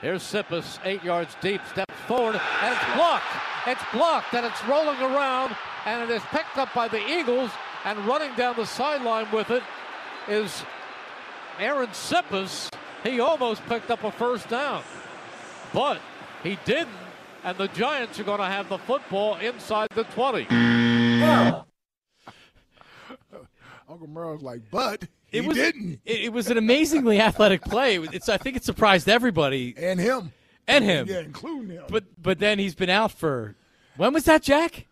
Here's Siposs, eight yards deep, steps forward, and it's blocked. It's blocked, and it's rolling around, and it is picked up by the Eagles, and running down the sideline with it is Arryn Siposs. He almost picked up a first down, but he didn't, and the Giants are going to have the football inside the 20. Uncle Merle's like, but he It was, didn't. It, it was an amazingly athletic play. It's I think it surprised everybody And him. and him. Yeah, including him. But but then he's been out for when was that, Jack?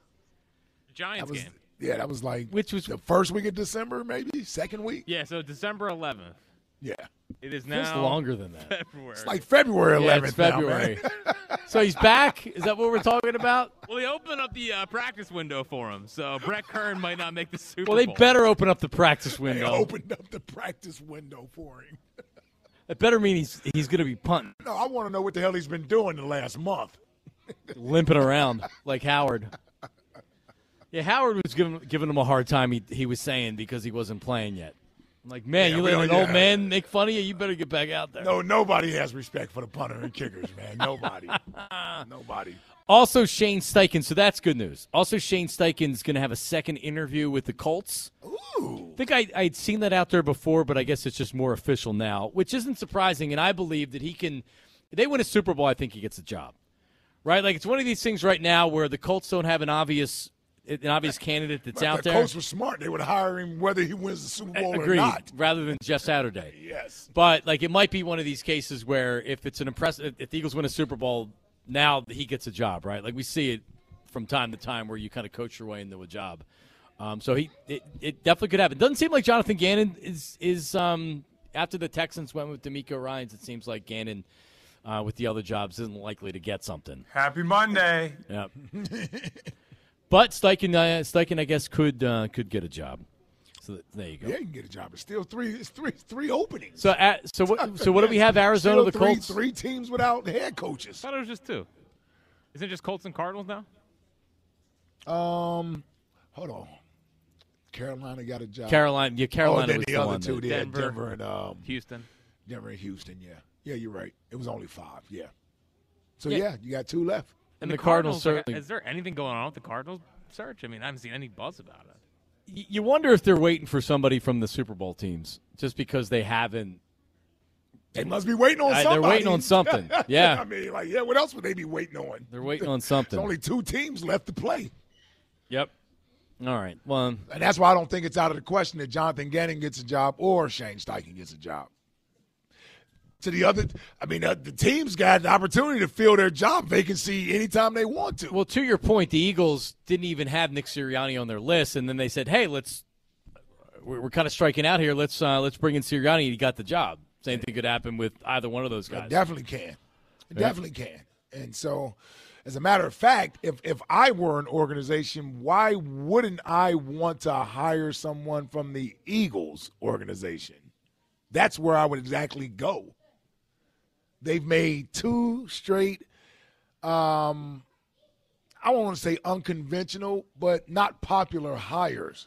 Giants that was, game. yeah, that was like Which was the first week of December, maybe second week. Yeah, so December 11th. Yeah, It is feels now longer than that. February. it's like February Yeah, 11th. it's February. man. so he's back. Is that what we're talking about? well, they opened up the uh, practice window for him, so Brett Kern might not make the Super Bowl. Well, they Bowl. better open up the practice window. They window. opened up the practice window for him. That better mean he's he's going to be punting, No, I want to know what the hell he's been doing the last month. limping around like Howard. Yeah, Howard was giving giving him a hard time. He he was saying because he wasn't playing yet. I'm like, man, Yeah, you let an don't- old man make fun of you. You better get back out there. No, nobody has respect for the punter and kickers, man. Nobody. nobody. Also, Shane Steichen. So that's good news. Also, Shane Steichen's going to have a second interview with the Colts. Ooh. I think I, I'd seen that out there before, but I guess it's just more official now, which isn't surprising. And I believe that he can. If they win a Super Bowl, I think he gets a job. Right? Like it's one of these things right now where the Colts don't have an obvious an obvious candidate that's If out the there. coach was smart. They would hire him whether he wins the Super Bowl Agreed. or not. Rather than Jeff Saturday. Yes. But like it might be one of these cases where if it's an impressive, if the Eagles win a Super Bowl, now he gets a job, right? Like we see it from time to time where you kind of coach your way into a job. Um, so he, it, it definitely could happen. Doesn't seem like Jonathan Gannon is is um, after the Texans went with DeMeco Ryans. It seems like Gannon uh, with the other jobs isn't likely to get something. Happy Monday. Yeah. but Steichen, uh, Steichen, I guess could uh, could get a job. So th- there you go. Yeah, you can get a job. It's still three. It's three. Three openings. So at, so what so what do we have? Arizona, Still the three, Colts. Three teams without head coaches. I thought it was just two. Isn't it just Colts and Cardinals now? Um, hold on. Carolina got a job. Carolina, yeah, Oh, Carolina then was the, the other one. two, that- yeah, Denver. Denver, and um, Houston. Denver and Houston. Yeah, yeah, you're right. It was only five. Yeah. So Yeah. yeah, you got two left. And the Cardinals like, certainly. is there anything going on with the Cardinals search? I mean, I haven't seen any buzz about it. You wonder if they're waiting for somebody from the Super Bowl teams just because they haven't. They must be waiting on Uh, they're waiting on something. Yeah. I mean, like, yeah, what else would they be waiting on? They're waiting on There's something. only two teams left to play. Yep. All right. Well, And that's why I don't think it's out of the question that Jonathan Gannon gets a job or Shane Steichen gets a job. To the other, I mean, uh, the teams got the opportunity to fill their job vacancy anytime they want to. well, to your point, the Eagles didn't even have Nick Sirianni on their list, and then they said, "Hey, let's we're, we're kind of striking out here. Let's uh, let's bring in Sirianni." He got the job. Same thing could happen with either one of those It guys. definitely can. It definitely can. And so, as a matter of fact, if if I were an organization, why wouldn't I want to hire someone from the Eagles organization? That's where I would exactly go. They've made two straight um I don't want to say unconventional, but not popular hires.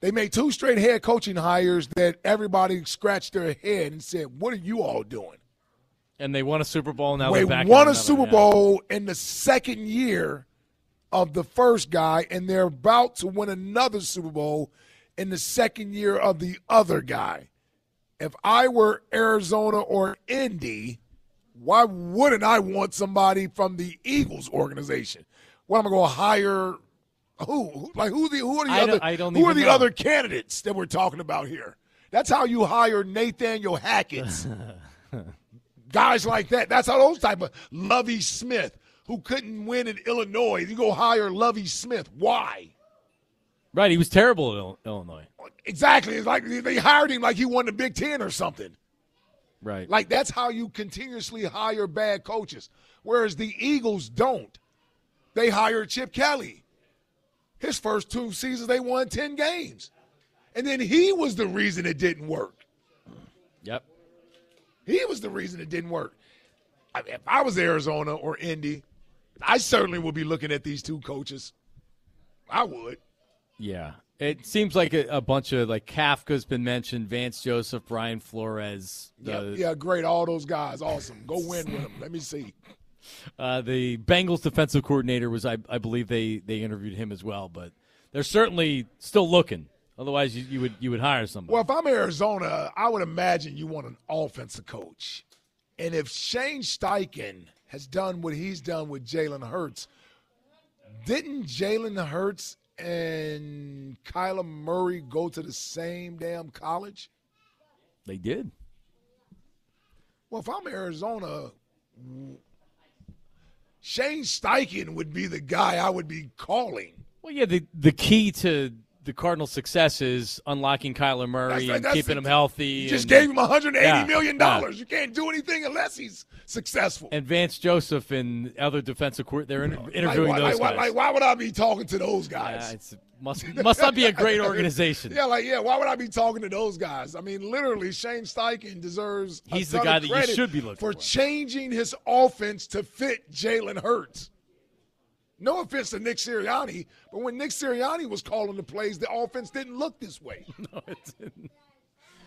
They made two straight head coaching hires that everybody scratched their head and said, "What are you all doing?" and they won a Super Bowl. Now they back won a Super. Bowl in the second year of the first guy, and they're about to win another Super Bowl in the second year of the other guy. If I were Arizona or Indy, why wouldn't I want somebody from the Eagles organization? What am I going to hire? Who? like who? The who are the I other? don't- don't who are the know. other candidates that we're talking about here? That's how you hire Nathaniel Hackett's guys like that. That's how those type of Lovie Smith who couldn't win in Illinois. You go hire Lovie Smith. Why? Right, he was terrible at Il- Illinois. Exactly. It's like they hired him like he won the Big Ten or something. Right. Like that's how you continuously hire bad coaches. Whereas the Eagles don't. They hired Chip Kelly. His first two seasons they won 10 games. And then he was the reason it didn't work. Yep. He was the reason it didn't work. I mean, if I was Arizona or Indy, I certainly would be looking at these two coaches. I would. Yeah. It seems like a, a bunch of like Kafka's been mentioned, Vance Joseph, Brian Flores. Yeah, The, yeah, great. All those guys, awesome. Go win with them. Let me see. Uh, the Bengals defensive coordinator was, I, I believe, they they interviewed him as well. But they're certainly still looking. Otherwise, you, you would you would hire somebody. Well, if I'm Arizona, I would imagine you want an offensive coach. And if Shane Steichen has done what he's done with Jalen Hurts, didn't Jalen Hurts and Kyler Murray go to the same damn college? they did. Well, if I'm Arizona, Shane Steichen would be the guy I would be calling. Well, yeah. The the key to the Cardinals' success is unlocking Kyler Murray That's- and that's keeping him healthy. You just and, gave him 180 Yeah, million yeah. dollars. You can't do anything unless he's successful. and Vance Joseph and other defensive court. They're inter- Like, interviewing why, those like, why- guys. like, why would I be talking to those guys? Yeah, it's, must must not be a great organization. Yeah, like yeah, why would I be talking to those guys? I mean, literally, Shane Steichen deserves. a He's the guy of that you credit should be looking for for. changing his offense to fit Jalen Hurts. No offense to Nick Sirianni, but when Nick Sirianni was calling the plays, the offense didn't look this way. No, it didn't.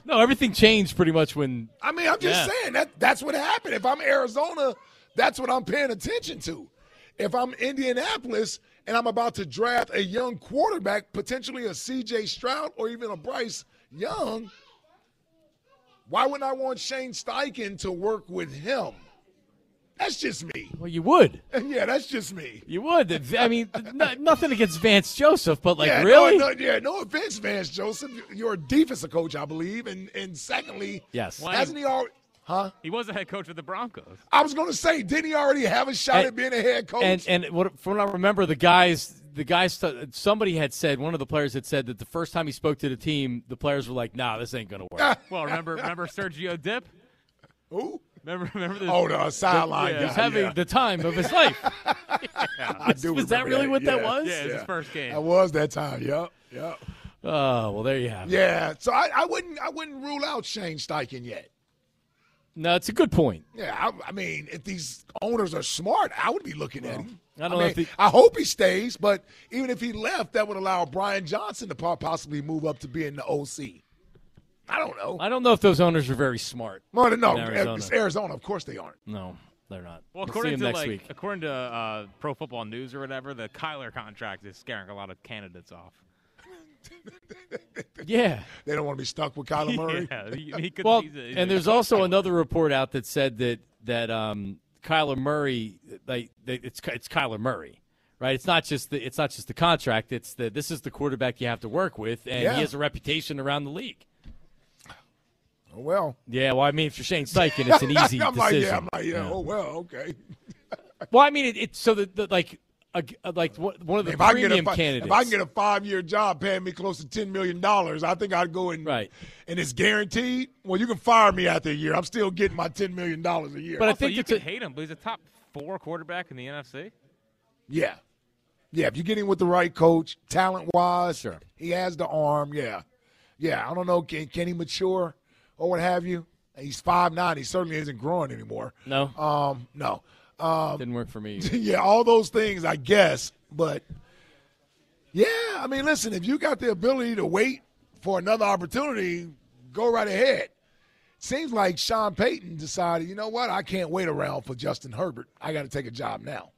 No, everything changed pretty much when. I mean, I'm just Yeah. saying that that's what happened. If I'm Arizona, that's what I'm paying attention to. If I'm Indianapolis and I'm about to draft a young quarterback, potentially a CJ Stroud or even a Bryce Young, why wouldn't I want Shane Steichen to work with him? That's just me. Well, you would. yeah, that's just me. You would. I mean, no, nothing against Vance Joseph, but like, yeah, really? No, no, yeah, no offense, Vance Joseph. You're a defensive coach, I believe, and and secondly, Yes. Why- hasn't he already? Huh? He was a head coach with the Broncos. I was going to say, didn't he already have a shot And- at being a head coach? And and what from what I remember, the guys, the guys, somebody had said, one of the players had said that the first time he spoke to the team, the players were like, "Nah, this ain't gonna work." Well, remember remember Sergio Dipp? Who? Remember remember this? Oh, the sideline He guy. was having yeah. the time of his life. I do was that remember really what that Yeah. was? Yeah, it was Yeah. his first game. That was that time. Yep. Yep. Oh well, there you have it. Yeah. So I, I wouldn't I wouldn't rule out Shane Steichen yet. No, it's a good point. Yeah. I, I mean, if these owners are smart, I would be looking at him. I don't know mean, if he- I hope he stays, but even if he left, that would allow Brian Johnson to possibly move up to being the OC. I don't know. I don't know if those owners are very smart. well, no, in Arizona. it's Arizona. Of course they aren't. No, they're not. Well, We'll see according to next like week. according to uh, Pro Football News or whatever, the Kyler contract is scaring a lot of candidates off. Yeah. They don't want to be stuck with Kyler Murray. yeah, he, he could, Well, he's a- he's and there's also another report out that said that that um, Kyler Murray, like it's it's Kyler Murray, right? It's not just the it's not just the contract. It's the this is the quarterback you have to work with, and Yeah. he has a reputation around the league. Oh, well. Yeah, well, I mean, if you're Shane Steichen, it's an easy I'm like, decision. yeah, I'm like, yeah, oh, well, okay. Well, I mean, it, it's so that the, like a, like one one of the If I, can get premium a, candidates. if I can get a five year job paying me close to $10 million, I think I'd go and, Right. and it's guaranteed. Well, you can fire me after a year. I'm still getting my $10 million a year. But I think you it's can a- hate him, but he's a top four quarterback in the NFC. yeah. Yeah, if you get him with the right coach, talent wise, Sure. he has the arm. Yeah. Yeah, I don't know. Can, can he mature or what have you? He's five nine. He certainly isn't growing anymore. no, Um, no. Um, didn't work for me. yeah, all those things, I guess. But yeah, I mean, listen, if you got the ability to wait for another opportunity, go right ahead. Seems like Sean Payton decided, you know what? I can't wait around for Justin Herbert. I got to take a job now.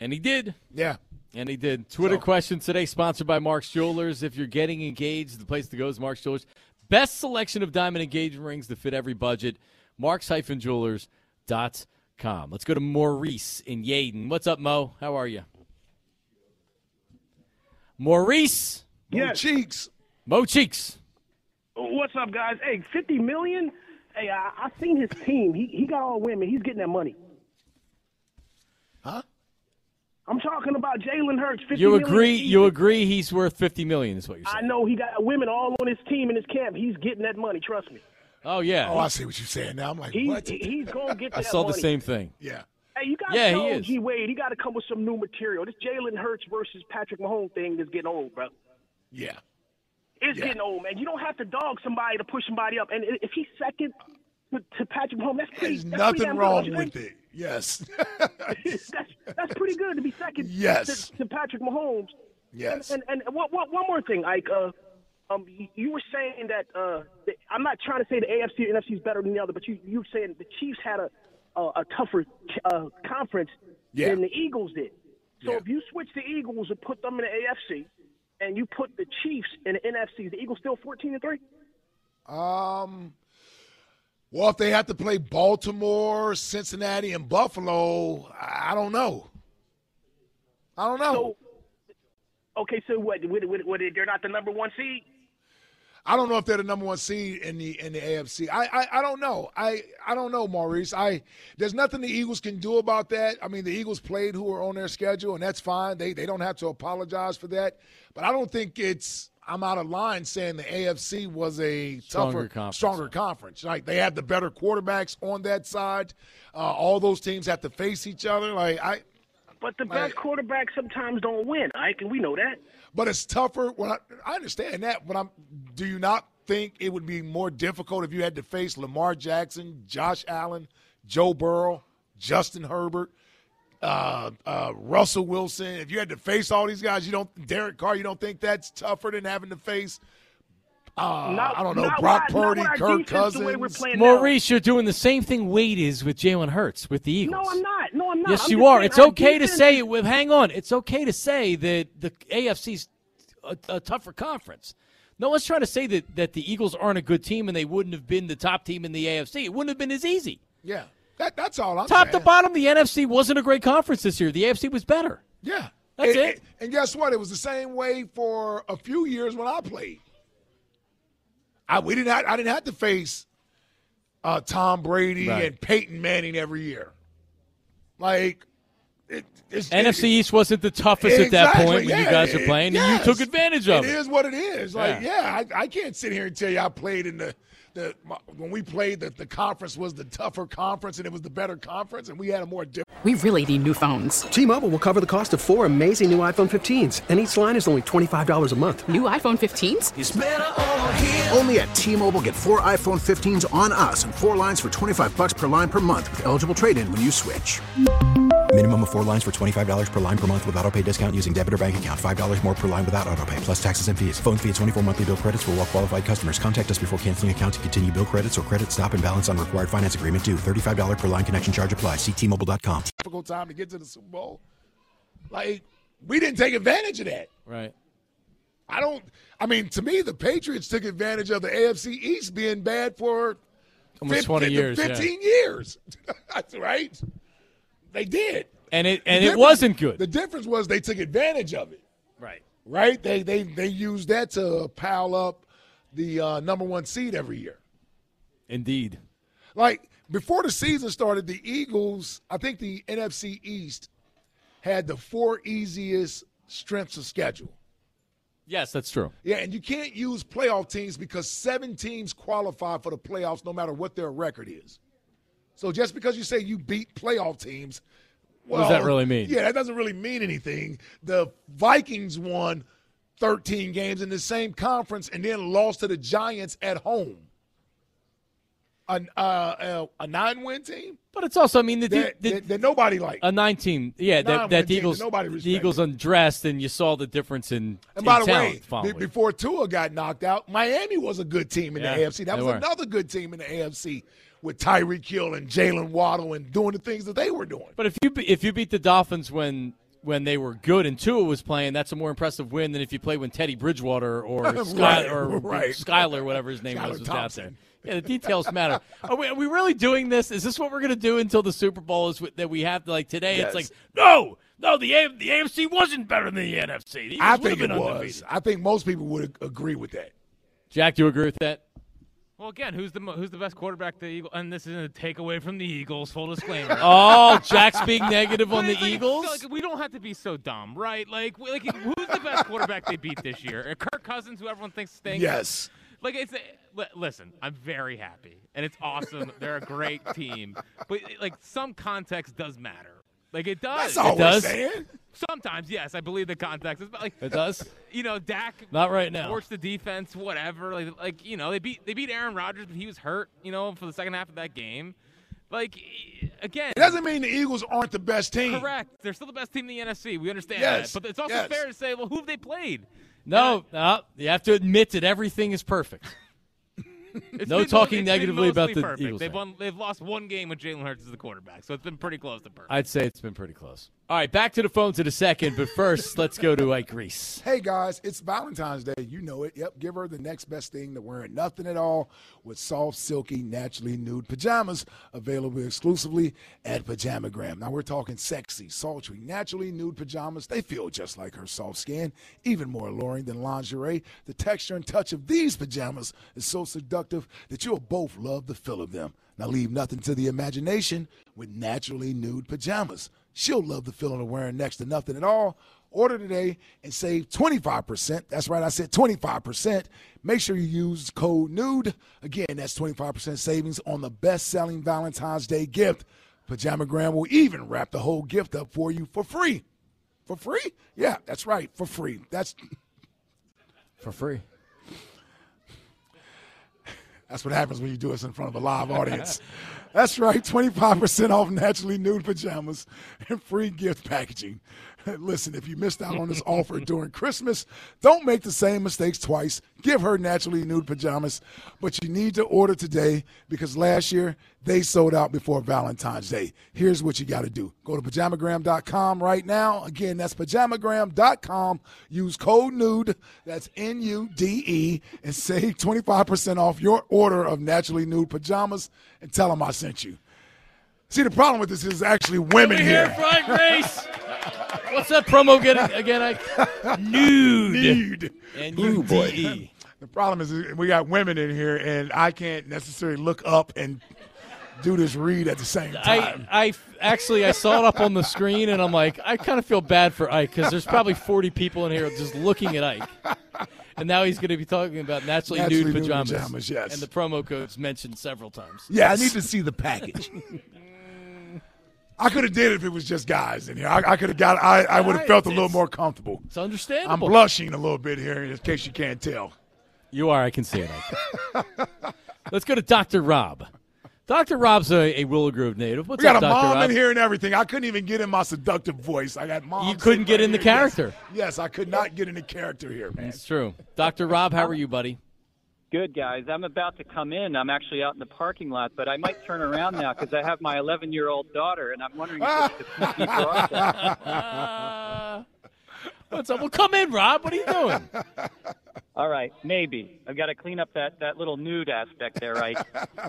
And he did. Yeah. And he did. Twitter So- question today, sponsored by Mark's Jewelers. If you're getting engaged, the place to go is Mark's Jewelers. Best selection of diamond engagement rings to fit every budget. Marks-jewelers.com. Let's go to Maurice in Yeadon. What's up, Mo? How are you? Maurice. Mo Cheeks. Mo Cheeks. What's up, guys? Hey, fifty million. Hey, I, I seen his team. He he got all women. He's getting that money. Huh? I'm talking about Jalen Hurts. 50 You agree? a. You agree? He's worth fifty million, is what you're saying. I know he got women all on his team in his camp. He's getting that money. Trust me. Oh yeah. Oh, I see what you're saying now. I'm like, He, what? he's gonna get I that saw the same thing. yeah. Hey, you got Yeah, to he know. G Wade. He got to come with some new material. This Jalen Hurts versus Patrick Mahomes thing is getting old, bro. Yeah. It's Yeah. getting old, man. You don't have to dog somebody to push somebody up. And if he's second to, to Patrick Mahomes, that's pretty. There's that's nothing pretty wrong good, with it. Yes. that's that's pretty good to be second. Yes. To, to Patrick Mahomes. yes. And and, and one, one, one more thing, Ike. Uh, um, you, you were saying that uh, I'm not trying to say the AFC or NFC is better than the other, but you you were saying the Chiefs had a a, a tougher uh, conference Yeah. than the Eagles did. So Yeah. if you switch the Eagles and put them in the AFC, and you put the Chiefs in the NFC, the Eagles still 14 and three. Um. Well, if they have to play Baltimore, Cincinnati, and Buffalo, I don't know. I don't know. So, okay, so what? What, what, what? They're not the number one seed. I don't know if they're the number one seed in the in the AFC. I, I I don't know. I I don't know, Maurice. I there's nothing the Eagles can do about that. I mean, the Eagles played who are on their schedule, and that's fine. They they don't have to apologize for that. But I don't think it's. I'm out of line saying the AFC was a Stronger tougher, conference. stronger conference. Like they have the better quarterbacks on that side. Uh, all those teams have to face each other. Like I, But the Right. best quarterbacks sometimes don't win, Ike, and we know that. But it's tougher. When I, I understand that, but I'm. Do you not think it would be more difficult if you had to face Lamar Jackson, Josh Allen, Joe Burrow, Justin Herbert, uh, uh, Russell Wilson? If you had to face all these guys, you don't. Derek Carr, you don't think that's tougher than having to face? Uh, Not- I don't know. Brock with- not Purdy, Kirk defense, the way we're Cousins. playing now. Maurice, you're doing the same thing Wade is with Jalen Hurts with the Eagles. No, I'm not. No, I'm not. Yes, I'm you are. It's our okay to say. is- well, Hang on. It's okay to say that the AFC's a, a tougher conference. No one's trying to say that, that the Eagles aren't a good team and they wouldn't have been the top team in the AFC. It wouldn't have been as easy. Yeah, that, that's all I'm Top saying. to bottom, the NFC wasn't a great conference this year. The AFC was better. Yeah, That's and, it. And, guess what? It was the same way for a few years when I played. I we didn't have, I didn't have to face uh, Tom Brady Right. and Peyton Manning every year. Like it, it's, NFC it- East wasn't the toughest at that point when you guys were it- playing, and yes. you took advantage of It it. is what it is. Like, Yeah. yeah, I, I can't sit here and tell you I played in the the my, when we played the, the conference was the tougher conference and it was the better conference and we had a more different. We really need new phones. T-Mobile will cover the cost of four amazing new iPhone 15s, and each line is only $25 a month. New iPhone 15s? Only at T-Mobile get four iPhone 15s on us and four lines for 25 bucks per line per month with eligible trade-in when you switch. Minimum of four lines for $25 per line per month with auto pay discount using debit or bank account. $5 more per line without auto pay, plus taxes and fees. Phone fee at 24 monthly bill credits for all well qualified customers. Contact us before canceling account to continue bill credits or credit stop and balance on required finance agreement due. $35 per line connection charge apply. Ctmobile.com. difficult time to get to the Super Bowl. Like we didn't take advantage of that. Right. I don't. I mean, to me, the Patriots took advantage of the AFC East being bad for Almost 20 fif- years, yeah. fifteen years. That's right. They did, And it The and it wasn't good. The difference was they took advantage of it. right. Right? They they they used that to pile up the uh, number one seed every year. Indeed. Like before the season started, the Eagles, I think the NFC East had the four easiest strengths of schedule. Yes, that's true. Yeah, and you can't use playoff teams because seven teams qualify for the playoffs no matter what their record is. So just because you say you beat playoff teams, What does that really mean? Yeah, that doesn't really mean anything. The Vikings won 13 games in the same conference and then lost to the Giants at home. A, uh, a, a nine-win team But it's also, I mean, the, that, the, that, that nobody liked. a nine team, yeah, that, that the Eagles, nobody the. Eagles undressed, and you saw the difference in, And in by the talent way, following. before Tua got knocked out, Miami was a good team in Yeah, the AFC. That was were. another good team in the AFC with Tyreek Hill and Jaylen Waddle and doing the things that they were doing. But if you if you beat the Dolphins when when they were good and Tua was playing, that's a more impressive win than if you play when Teddy Bridgewater or Right, or right. Skylar, whatever his name Skylar was, was out there. Yeah, the details matter. Are we, are we really doing this? Is this what we're going to do until the Super Bowl? Is that we have to like today? Yes. It's like no, no. The A- the AFC wasn't better than the NFC. The I think it was. undefeated. I think most people would agree with that. Jack, do you agree with that? Well, again, who's the mo- who's the best quarterback? The Eagles, and this isn't a takeaway from the Eagles. Full disclaimer. Oh, Jack's being negative on the like- Eagles. Like, we don't have to be so dumb, right? Like, we- like who's the best quarterback they beat this year? Kirk Cousins, who everyone thinks stinks. Yes. Like it's li- listen, I'm very happy and it's awesome. They're a great team, but like some context does matter. Like it does. That's all It we're does? saying. Sometimes, yes, I believe the context is but like It does. you know, Dak Not right now. torched the defense, whatever. Like, like you know, they beat they beat Aaron Rodgers, but he was hurt. You know, for the second half of that game. Like again, It doesn't mean the Eagles aren't the best team. correct. They're still the best team in the NFC. We understand Yes, that, but it's also yes. fair to say, well, who have they played? No, no. You have to admit that everything is perfect. No talking negatively about the perfect. Eagles They've won. They've lost one game with Jalen Hurts as the quarterback, so it's been pretty close to perfect. I'd say it's been pretty close. All right, back to the phones in a second, but first, let's go to Ike Reese. Hey guys, it's Valentine's Day. You know it. Yep, give her the next best thing to wearing nothing at all with soft, silky, naturally nude pajamas available exclusively at Pajamagram. Now we're talking sexy, sultry, naturally nude pajamas. They feel just like her soft skin, even more alluring than lingerie. The texture and touch of these pajamas is so seductive that you'll both love the feel of them. Now leave nothing to the imagination with naturally nude pajamas. She'll love the feeling of wearing next to nothing at all. Order today and save 25%. That's right, I said 25%. Make sure you use code NUDE. Again, that's 25% savings on the best selling Valentine's Day gift. Pajamagram will even wrap the whole gift up for you for free. For free? Yeah, that's right, for free. That's For free. That's what happens when you do this in front of a live audience. That's right, 25% off naturally nude pajamas and free gift packaging. Listen, if you missed out on this offer during Christmas, don't make the same mistakes twice. Give her naturally nude pajamas, but you need to order today because last year they sold out before Valentine's Day. Here's what you got to do go to pajamagram.com right now. Again, that's pajamagram.com. Use code NUDE, that's N U D E, and save 25% off your order of naturally nude pajamas and tell them I sent you. See, the problem with this is actually women here. here, Frank. What's that promo getting again? Ike? Nude. Nude. N Ooh, U boy. D. The problem is we got women in here, and I can't necessarily look up and do this read at the same I, time. I actually I saw it up on the screen and I'm like I kind of feel bad for Ike because there's probably 40 people in here just looking at Ike, and now he's going to be talking about naturally, Naturally nude nude pajamas. pajamas, yes. and the promo code's mentioned several times. yeah, I need to see the package. I could have did it if it was just guys in here. I, I could have got. I, I would have felt a little more comfortable. It's understandable. I'm blushing a little bit here, in case you can't tell. You are. I can see it. Let's go to Dr. Rob. Dr. Rob's a, a Willow Grove native. What's We got up, a Dr. mom Rob? in here and everything. I couldn't even get in my seductive voice. I got mom. You couldn't get right in the here. Yes. character. Yes, I could not get in the character here, man. It's true. Dr. Rob, how are you, buddy? Good guys. I'm about to come in. I'm actually out in the parking lot, but I might turn around now because I have my 11 year old daughter, and I'm wondering if it's a sneaky broadcast. Uh, what's up? Well, come in, Rob. What are you doing? All right, maybe I've got to clean up that that little nude aspect there, right?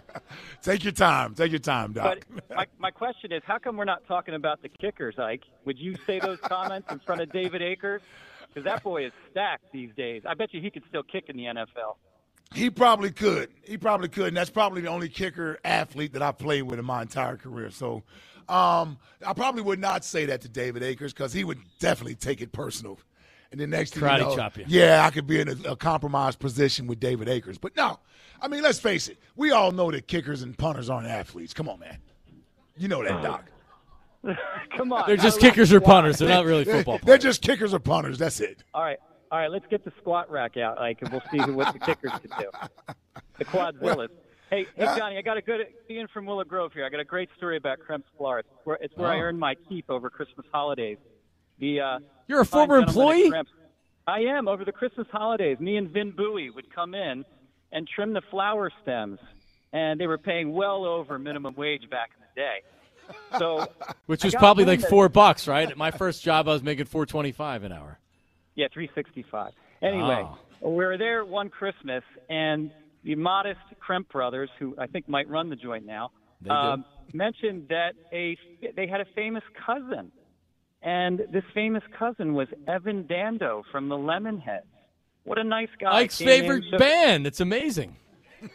Take your time. Take your time, Doc. But my my question is, how come we're not talking about the kickers, Ike? Would you say those comments in front of David Akers? Because that boy is stacked these days. I bet you he could still kick in the NFL. He probably could. He probably could. And that's probably the only kicker athlete that I played with in my entire career. So um, I probably would not say that to David Akers because he would definitely take it personal. And the next thing Karate you know, chop you. yeah, I could be in a, a compromised position with David Akers. But no, I mean, let's face it. We all know that kickers and punters aren't athletes. Come on, man. You know that, Doc. Come on, They're just I like kickers or squat. punters. They're not really They're- football They're just kickers or punters. That's it. All right, all right. Let's get the squat rack out, Ike, and we'll see who, what the kickers can do. The quadzillas. Hey, hey, Johnny, I got a good being from Willow Grove here. I got a great story about Kremps Florist. It's where, it's where I Oh. earned my keep over Christmas holidays. The uh, You're a former employee? I am over the Christmas holidays. Me and Vin Bowie would come in and trim the flower stems, and they were paying well over minimum wage back in the day. So, Which was probably like four bucks, right? At my first job, I was making four twenty-five an hour. Yeah, 365. Anyway, Oh. we were there one Christmas, and the modest Kremp brothers, who I think might run the joint now, um, mentioned that a they had a famous cousin, and this famous cousin was Evan Dando from the Lemonheads. What a nice guy! Ike's in, favorite band. It's amazing.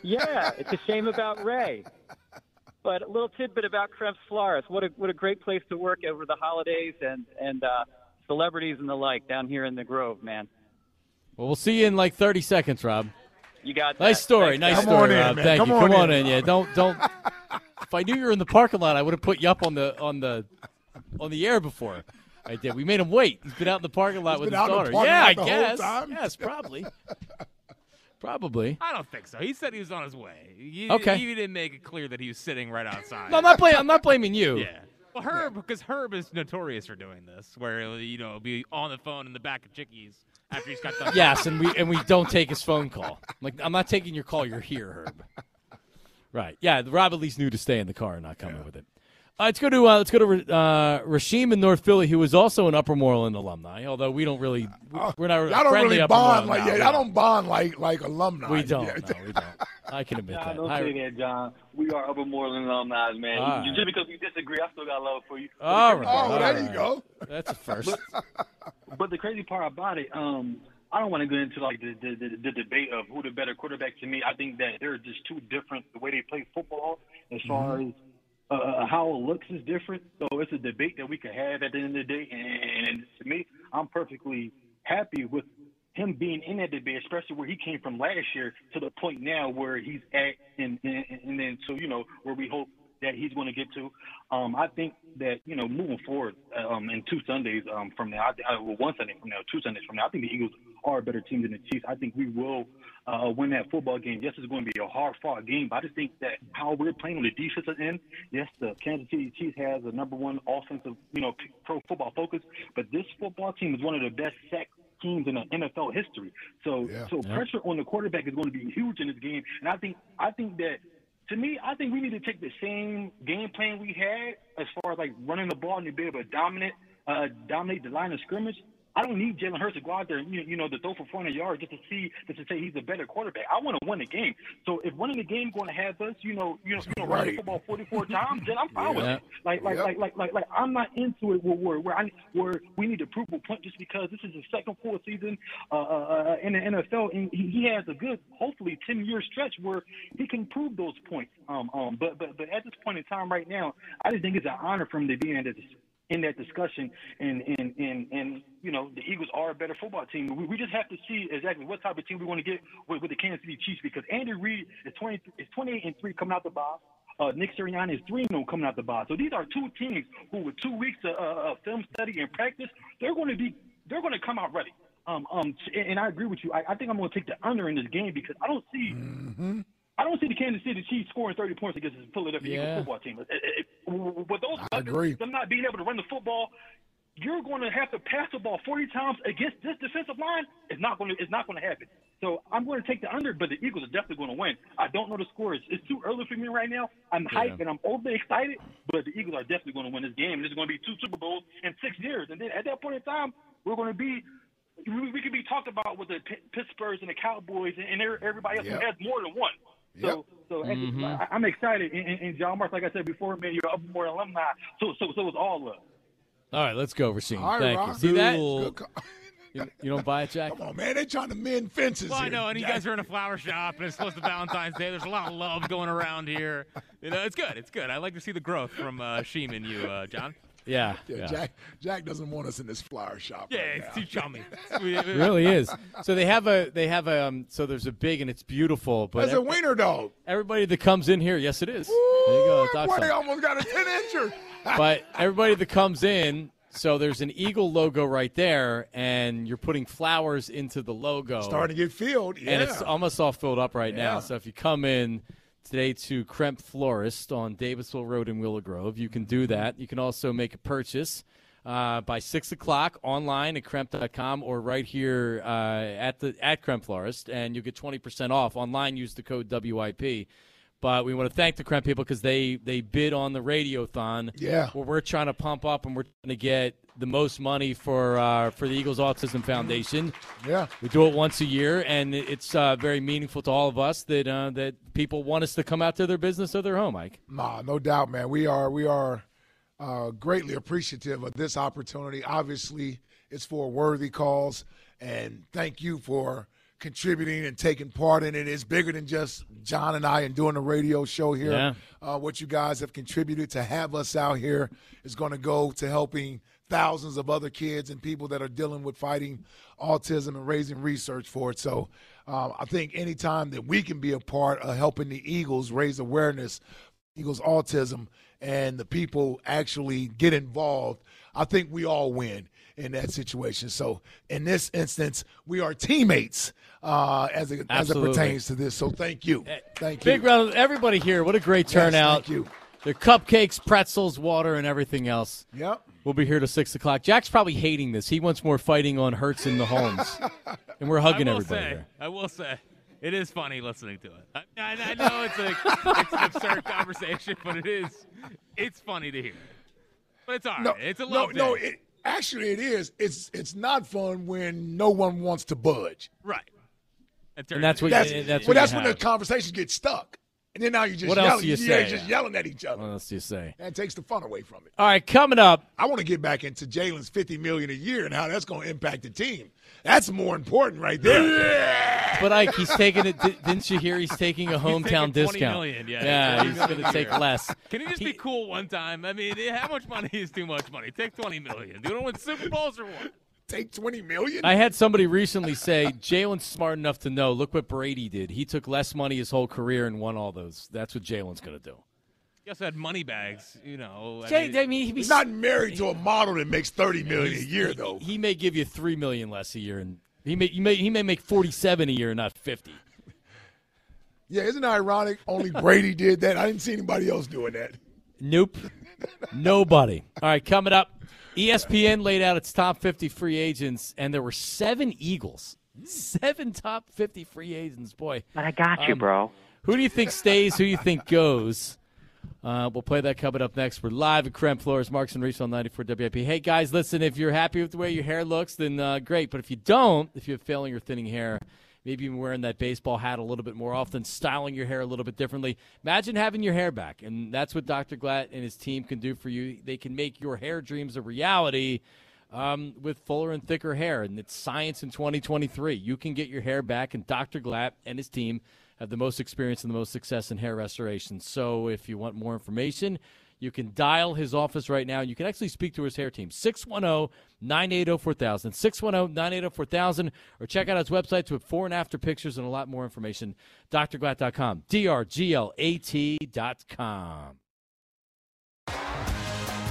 Yeah, it's a shame about Ray. But a little tidbit about Kremps Florist. What a what a great place to work over the holidays and and uh, celebrities and the like down here in the Grove, man. Well, we'll see you in like thirty seconds, Rob. You got Nice story. Thanks, Nice guys. story, Rob. Thank you. Come on in. Yeah, don't don't. if I knew you were in the parking lot, I would have put you up on the on the on the air before. I did. We made him wait. He's been out in the parking lot He's with been his out daughter. parking Yeah, I the whole guess. time? Yes, probably. Probably. I don't think so. He said he was on his way. He, Okay. He didn't make it clear that he was sitting right outside. No, I'm not blaming. I'm not blaming you. Yeah. Well, Herb, because Herb is notorious for doing this, where he'll, you know be on the phone in the back of Chickies after he's got done. Yes, and we and we don't take his phone call. Like I'm not taking your call. You're here, Herb. Right. Yeah. Rob at least knew to stay in the car and not come with it. Uh, let's go to uh, let's go to uh, Rashim in North Philly, who is also an Upper Moreland alumni. Although we don't really, we're not Y'all don't really Upper bond Moreland like now. yeah, We y'all don't bond like like alumni. We don't. Yeah. No, we don't. I can admit Nah, that. don't Hi- say that, John. We are Upper Moreland alumni, man. All You- right. Just because we disagree, I still got love for you. Oh, All the right. crazy all part- there you go. That's a first. But the crazy part about it, um, I don't want to get into like the, the, the, the debate of who the better quarterback to me. I think that they're just too different the way they play football as far as uh, how it looks is different. So it's a debate that we could have at the end of the day. And, and to me, I'm perfectly happy with him being in that debate, especially where he came from last year to the point now where he's at, and and, and then so you know where we hope that he's going to get to. Um, I think that you know moving forward um, in two Sundays um, from now, I, I, well, one Sunday from now, two Sundays from now, I think the Eagles are a better team than the Chiefs. I think we will uh, win that football game. Yes, it's going to be a hard fought game, but I just think that how we're playing on the defensive end. Yes, the Kansas City Chiefs has a number one offensive, you know, pro football focus, but this football team is one of the best sack teams in the NFL history. So, so Yeah. pressure on the quarterback is going to be huge in this game, and I think I think that to me, I think we need to take the same game plan we had as far as like running the ball and to be able to dominate, uh, dominate the line of scrimmage. I don't need Jalen Hurts to go out there, and, you, you know, to throw for 400 yards just to see, just to say he's a better quarterback. I want to win the game. So if winning the game going to have us, you know, you know, you know, running the football 44 times, then I'm fine with it. Like, like, Yep. like, like, like, like, I'm not into it where where where, I, where we need to prove a point just because this is his second full season uh, uh, uh, in the NFL, and he, he has a good, hopefully, 10 year stretch where he can prove those points. Um, um, but but but at this point in time, right now, I just think it's an honor for him to be in that in that discussion, and and and and you know, the Eagles are a better football team. We, we just have to see exactly what type of team we want to get with, with the Kansas City Chiefs because Andy Reid is 20 is 28 and three coming out the box. Uh, Nick Sirianni is 3 0 coming out the box. So these are two teams who, with two weeks of uh, film study and practice, they're going to be they're going to come out ready. Um, um, and I agree with you. I, I think I'm going to take the under in this game because I don't see I don't see the Kansas City Chiefs scoring 30 points against the Philadelphia Yeah. Eagles football team. It- it- it- With those I agree. them not being able to run the football, you're going to have to pass the ball 40 times against this defensive line. It's not going to it's not going to happen. So I'm going to take the under, but the Eagles are definitely going to win. I don't know the score. It's, it's too early for me right now. I'm hyped and I'm overly excited, but the Eagles are definitely going to win this game. There's going to be two Super Bowls in six years, and then at that point in time, we're going to be we, we could be talked about with the Pittsburghs and the Cowboys and, and everybody else Yep. who has more than one. So, Yep. so at this- Mhm. I, I'm excited. And, and, and John Mark, like I said before, man, you're up more alumni. So, so, so it's all love. All right, let's go, Rasheen. All right, Thank Rob. you. See that? You, you don't buy it, Jack? Come on, man. They're trying to mend fences Well, I know, and you guys are in a flower shop, and it's close to Valentine's Day. There's a lot of love going around here. You know, it's good. It's good. I like to see the growth from uh, Sheem and you, uh, John. Yeah. Yeah, yeah. Jack. Jack doesn't want us in this flower shop. Yeah, right it's now. too chummy. It really is. So they have a they have a um, so there's a big and it's beautiful, but That's a wiener dog. everybody that comes in here, yes, it is. there you go. Ooh, Doc boy, saw they almost got a 10 incher. but everybody that comes in, so there's an eagle logo right there, and you're putting flowers into the logo. Starting to get filled. Yeah. and it's almost all filled up right Yeah. now. So if you come in today to Kremp Florist on Davisville Road in Willow Grove, you can do that. You can also make a purchase uh, by six o'clock online at Kremp.com or right here uh, at the at Kremp Florist, and you'll get twenty percent off online. Use the code WIP. But we want to thank the Kremp people because they they bid on the radiothon. Yeah. where we're trying to pump up and we're trying to get the most money for uh, for the Eagles Autism Foundation. Yeah. We do it once a year, and it's uh, very meaningful to all of us that uh, that people want us to come out to their business or their home, Mike. Nah, no doubt, man. We are we are uh, greatly appreciative of this opportunity. Obviously, it's for a worthy cause, and thank you for contributing and taking part in it. It's bigger than just John and I and doing a radio show here. Yeah. Uh, what you guys have contributed to have us out here is going to go to helping thousands of other kids and people that are dealing with fighting autism and raising research for it. So um, I think anytime that we can be a part of helping the Eagles raise awareness, Eagles autism, and the people actually get involved, I think we all win in that situation. So in this instance, we are teammates uh, as it, as it pertains to this. So thank you, thank you. Big round, of everybody here. What a great Yes, turnout! thank you. The cupcakes, pretzels, water, and everything else. Yep. We'll be here till six o'clock. Jack's probably hating this. He wants more fighting on Hurts in the homes, and we're hugging I will everybody say, here. I will say, it is funny listening to it. I, I, I know it's a it's an absurd conversation, but it is it's funny to hear. But it's all right. No, it's a no, love no. day. It, actually, it is. It's it's not fun when no one wants to budge. right. And that's what. That's, you, that's well, what that's you when the conversation gets stuck, and then now you just What yelling, else do you yeah, say? just yelling at each other. What else do you say? That takes the fun away from it. All right, coming up. I want to get back into Jalen's fifty million a year and how that's going to impact the team. That's more important right there. But Ike, he's taking it. Didn't you hear? He's taking a hometown taking 20 discount. million, yeah, yeah, he's he's going to take less. Can he just be cool one time? I mean, how much money is too much money? Take twenty million. Do you want to win Super Bowls or what? Take twenty million. I had somebody recently say Jalen's smart enough to know. Look what Brady did. He took less money his whole career and won all those. That's what Jalen's going to do. He also had money bags. You know. I Jay, mean- I mean, he'd He's not married to a model that makes thirty million a year he- though. He may give you three million less a year, and he may, he may he may make forty seven a year, not fifty. Yeah, isn't it ironic? Only Brady did that. I didn't see anybody else doing that. Nope, nobody. All right, coming up, ESPN laid out its top fifty free agents, and there were seven Eagles, seven top fifty free agents. Boy, But I got you, Um, bro. Who do you think stays? Who do you think goes? Uh, we'll play that coming up next. We're live at Kremp Florist, Marks and Reese on 94 WIP. Hey, guys, listen, if you're happy with the way your hair looks, then uh, great. But if you don't, if you have failing or thinning hair, maybe even wearing that baseball hat a little bit more often, styling your hair a little bit differently, imagine having your hair back. And that's what Dr. Glatt and his team can do for you. They can make your hair dreams a reality um, with fuller and thicker hair. And it's science in 2023. You can get your hair back, and Dr. Glatt and his team have the most experience and the most success in hair restoration. So if you want more information, you can dial his office right now. And you can actually speak to his hair team, 610 980 4000, 610 980 4000, or check out his website to have before and after pictures and a lot more information. drglatt.com, D R G L A T.com.